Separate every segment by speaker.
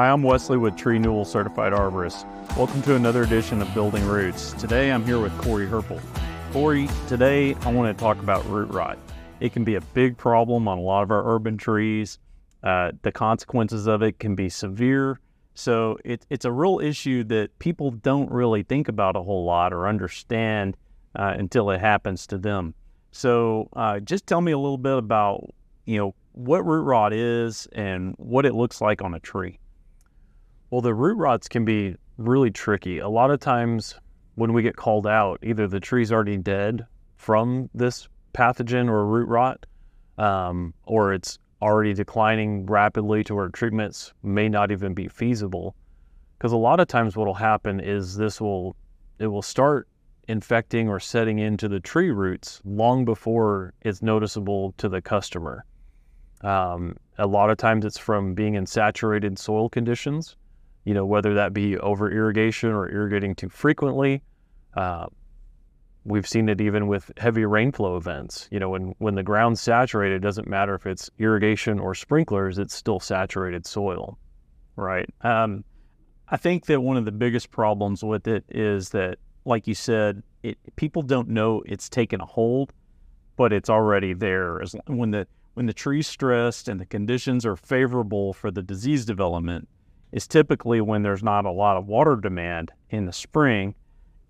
Speaker 1: Hi, I'm Wesley with TreeNewal Certified Arborist. Welcome to another edition of Building Roots. Today I'm here with Cory Herpel. Cory, today I want to talk about root rot. It can be a big problem on a lot of our urban trees. Uh, the consequences of it can be severe. So it, it's a real issue that people don't really think about a whole lot or understand uh, until it happens to them. So uh, just tell me a little bit about, you know, what root rot is and what it looks like on a tree.
Speaker 2: Well, the root rots can be really tricky. A lot of times when we get called out, either the tree's already dead from this pathogen or root rot, um, or it's already declining rapidly to where treatments may not even be feasible. Because a lot of times what will happen is this will it will start infecting or setting into the tree roots long before it's noticeable to the customer. Um, a lot of times it's from being in saturated soil conditions you know, whether that be over irrigation or irrigating too frequently. Uh, we've seen it even with heavy rainflow events. You know, when, when the ground's saturated, it doesn't matter if it's irrigation or sprinklers, it's still saturated soil.
Speaker 1: Right. Um, I think that one of the biggest problems with it is that, like you said, it, people don't know it's taken a hold, but it's already there. As when the when the tree's stressed and the conditions are favorable for the disease development, is typically when there's not a lot of water demand in the spring.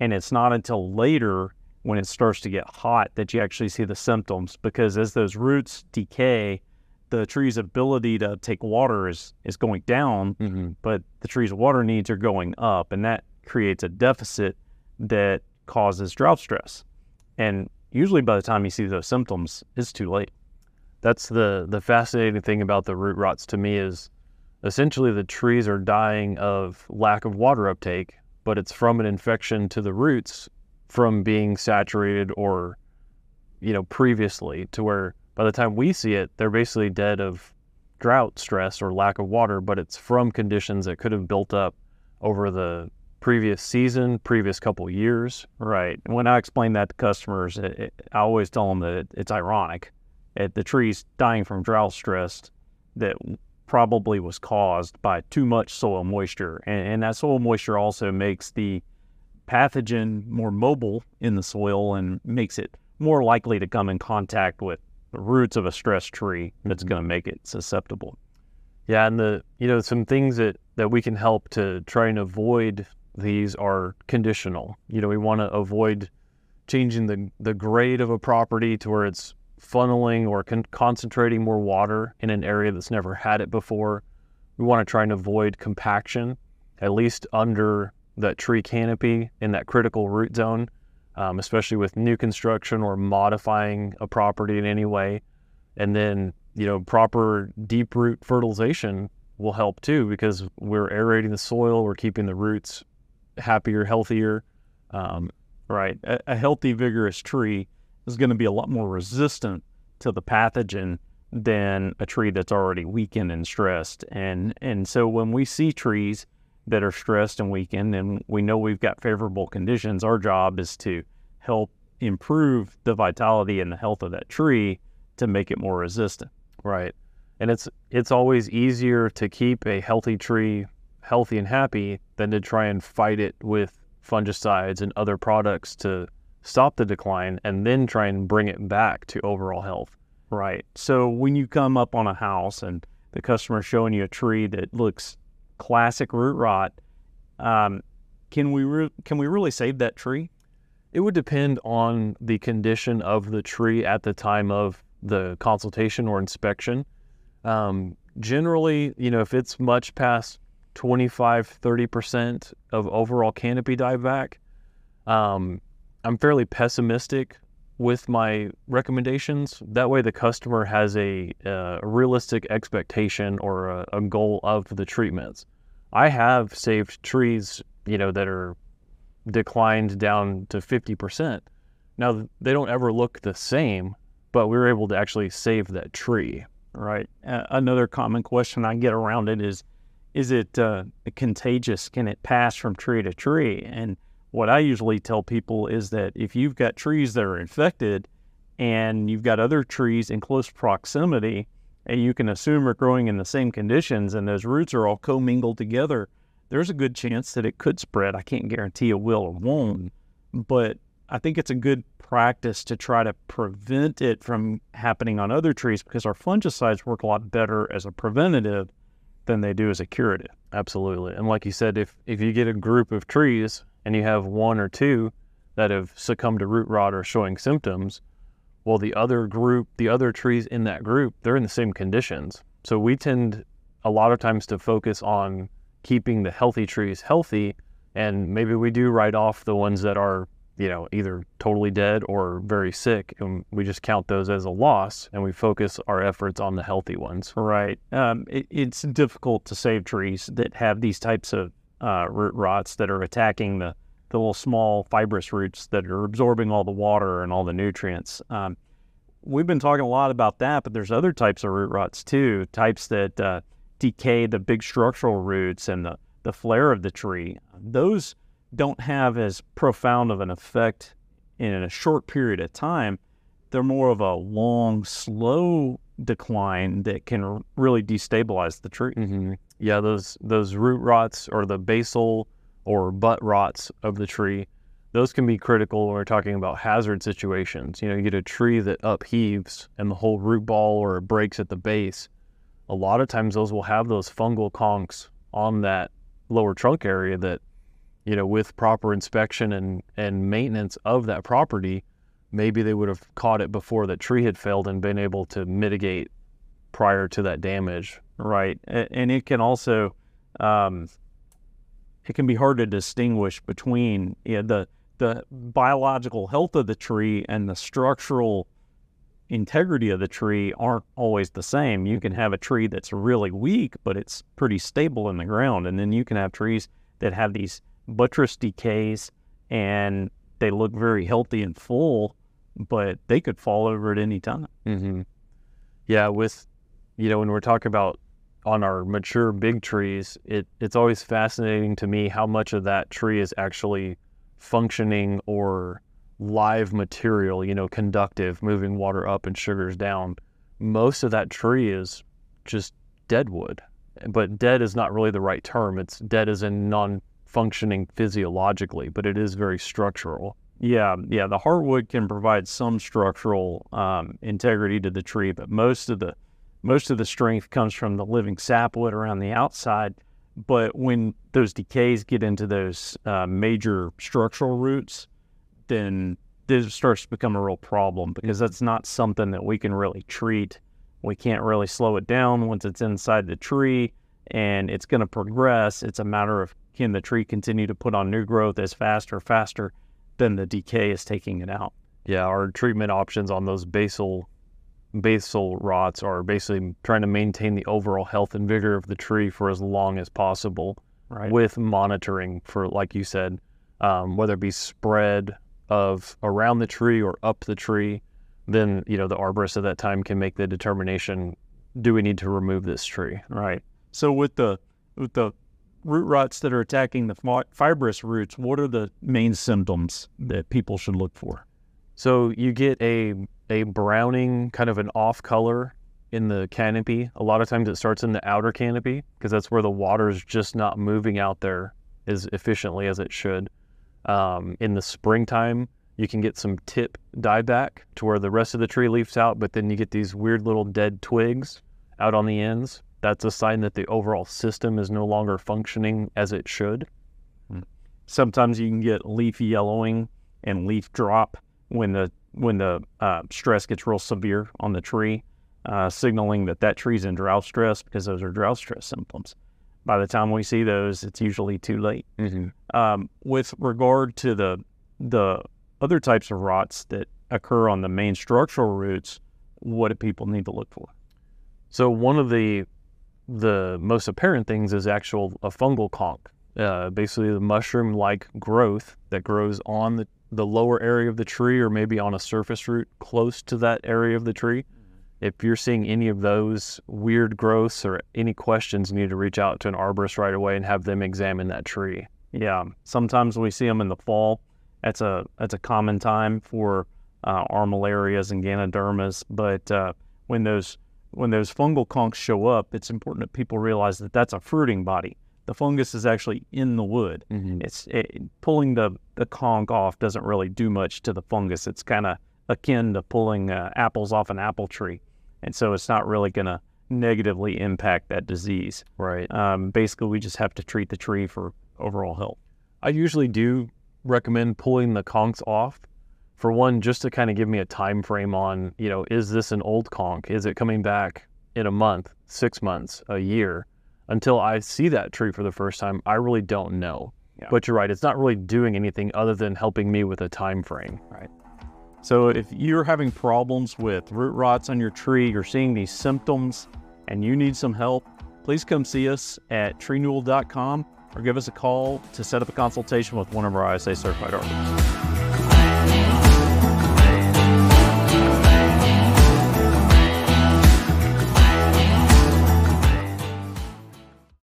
Speaker 1: And it's not until later when it starts to get hot that you actually see the symptoms because as those roots decay, the tree's ability to take water is, is going down, mm-hmm. but the tree's water needs are going up. And that creates a deficit that causes drought stress. And usually by the time you see those symptoms, it's too late.
Speaker 2: That's the, the fascinating thing about the root rots to me is essentially the trees are dying of lack of water uptake, but it's from an infection to the roots from being saturated or, you know, previously to where by the time we see it, they're basically dead of drought stress or lack of water, but it's from conditions that could have built up over the previous season, previous couple years.
Speaker 1: Right. When I explain that to customers, it, it, I always tell them that it's ironic. It, the tree's dying from drought stress that probably was caused by too much soil moisture. And, and, that soil moisture also makes the pathogen more mobile in the soil and makes it more likely to come in contact with the roots of a stressed tree that's mm-hmm. going to make it susceptible.
Speaker 2: Yeah, and the you know some things that that we can help to try and avoid these are conditional. You know, we want to avoid changing the the grade of a property to where it's funneling or con- concentrating more water in an area that's never had it before. We want to try and avoid compaction, at least under that tree canopy in that critical root zone, um, especially with new construction or modifying a property in any way. And then, you know, proper deep root fertilization will help too because we're aerating the soil, we're keeping the roots happier, healthier.
Speaker 1: Um, right. A, a healthy, vigorous tree is going to be a lot more resistant to the pathogen than a tree that's already weakened and stressed. And and so when we see trees that are stressed and weakened and we know we've got favorable conditions, our job is to help improve the vitality and the health of that tree to make it more resistant.
Speaker 2: Right. And it's it's always easier to keep a healthy tree healthy and happy than to try and fight it with fungicides and other products to stop the decline, and then try and bring it back to overall health.
Speaker 1: Right. So when you come up on a house and the customer's showing you a tree that looks classic root rot, um, can we re- can we really save that tree?
Speaker 2: It would depend on the condition of the tree at the time of the consultation or inspection. Um, generally, you know, if it's much past 25, 30% of overall canopy dieback, um, I'm fairly pessimistic with my recommendations. That way, the customer has a, a realistic expectation or a, a, goal of the treatments. I have saved trees, you know, that are declined down to 50%. Now, they don't ever look the same, but we were able to actually save that tree.
Speaker 1: Right. Uh, another common question I get around it is, is it uh, contagious? Can it pass from tree to tree? And what I usually tell people is that if you've got trees that are infected and you've got other trees in close proximity and you can assume are growing in the same conditions, and those roots are all commingled together, there's a good chance that it could spread. I can't guarantee it will or won't, but I think it's a good practice to try to prevent it from happening on other trees because our fungicides work a lot better as a preventative than they do as a curative.
Speaker 2: Absolutely. And like you said, if if you get a group of trees and you have one or two that have succumbed to root rot or showing symptoms, well the other group, the other trees in that group, they're in the same conditions. So we tend a lot of times to focus on keeping the healthy trees healthy and maybe we do write off the ones that are you know, either totally dead or very sick, and we just count those as a loss, and we focus our efforts on the healthy ones.
Speaker 1: Right. Um, it, it's difficult to save trees that have these types of uh, root rots that are attacking the the little small fibrous roots that are absorbing all the water and all the nutrients. Um, we've been talking a lot about that, but there's other types of root rots too, types that uh, decay the big structural roots and the, the flare of the tree. Those don't have as profound of an effect in a short period of time. They're more of a long, slow decline that can really destabilize the tree.
Speaker 2: Mm-hmm. Yeah, those those root rots or the basal or butt rots of the tree, those can be critical when we're talking about hazard situations. You know, you get a tree that upheaves and the whole root ball or it breaks at the base. A lot of times those will have those fungal conchs on that lower trunk area that you know, with proper inspection and, and maintenance of that property, maybe they would have caught it before the tree had failed and been able to mitigate prior to that damage.
Speaker 1: Right. And it can also, um, it can be hard to distinguish between you know, the, the biological health of the tree and the structural integrity of the tree aren't always the same. You can have a tree that's really weak, but it's pretty stable in the ground. And then you can have trees that have these buttress decays and they look very healthy and full, but they could fall over at any time.
Speaker 2: Mm-hmm. Yeah, with you know when we're talking about on our mature big trees, it it's always fascinating to me how much of that tree is actually functioning or live material, you know, conductive, moving water up and sugars down. Most of that tree is just dead wood. But dead is not really the right term. It's dead as in non functioning physiologically, but it is very structural.
Speaker 1: Yeah, yeah. The heartwood can provide some structural um, integrity to the tree, but most of the most of the strength comes from the living sapwood around the outside. But when those decays get into those uh, major structural roots, then this starts to become a real problem because that's not something that we can really treat. We can't really slow it down once it's inside the tree and it's going to progress. It's a matter of can the tree continue to put on new growth as fast or faster than the decay is taking it out?
Speaker 2: Yeah, our treatment options on those basal basal rots are basically trying to maintain the overall health and vigor of the tree for as long as possible,
Speaker 1: right.
Speaker 2: with monitoring for, like you said, um, whether it be spread of around the tree or up the tree. Then you know the arborist at that time can make the determination: do we need to remove this tree?
Speaker 1: Right. So with the with the root rots that are attacking the fibrous roots, what are the main symptoms that people should look for?
Speaker 2: So you get a a browning, kind of an off color in the canopy. A lot of times it starts in the outer canopy because that's where the water is just not moving out there as efficiently as it should. Um, in the springtime, you can get some tip dieback to where the rest of the tree leaves out, but then you get these weird little dead twigs out on the ends that's a sign that the overall system is no longer functioning as it should.
Speaker 1: Hmm. Sometimes you can get leaf yellowing and leaf drop when the when the uh, stress gets real severe on the tree, uh, signaling that that tree's in drought stress because those are drought stress symptoms. By the time we see those, it's usually too late.
Speaker 2: Mm-hmm.
Speaker 1: Um, with regard to the the other types of rots that occur on the main structural roots, what do people need to look for?
Speaker 2: So one of the the most apparent things is actual a fungal conch, uh, basically the mushroom-like growth that grows on the, the lower area of the tree or maybe on a surface root close to that area of the tree. Mm-hmm. If you're seeing any of those weird growths or any questions, you need to reach out to an arborist right away and have them examine that tree.
Speaker 1: Yeah, sometimes we see them in the fall. That's a that's a common time for uh, armillarias and ganodermas. But uh, when those when those fungal conks show up, it's important that people realize that that's a fruiting body. The fungus is actually in the wood.
Speaker 2: Mm-hmm.
Speaker 1: It's it, pulling the the conch off doesn't really do much to the fungus. It's kind of akin to pulling uh, apples off an apple tree, and so it's not really going to negatively impact that disease.
Speaker 2: Right.
Speaker 1: Um, basically, we just have to treat the tree for overall health.
Speaker 2: I usually do recommend pulling the conchs off. For one, just to kind of give me a time frame on, you know, is this an old conch? Is it coming back in a month, six months, a year? Until I see that tree for the first time, I really don't know.
Speaker 1: Yeah.
Speaker 2: But you're right; it's not really doing anything other than helping me with a time frame. Right.
Speaker 1: So if you're having problems with root rots on your tree, you're seeing these symptoms, and you need some help, please come see us at treenewal.com or give us a call to set up a consultation with one of our ISA certified arborists.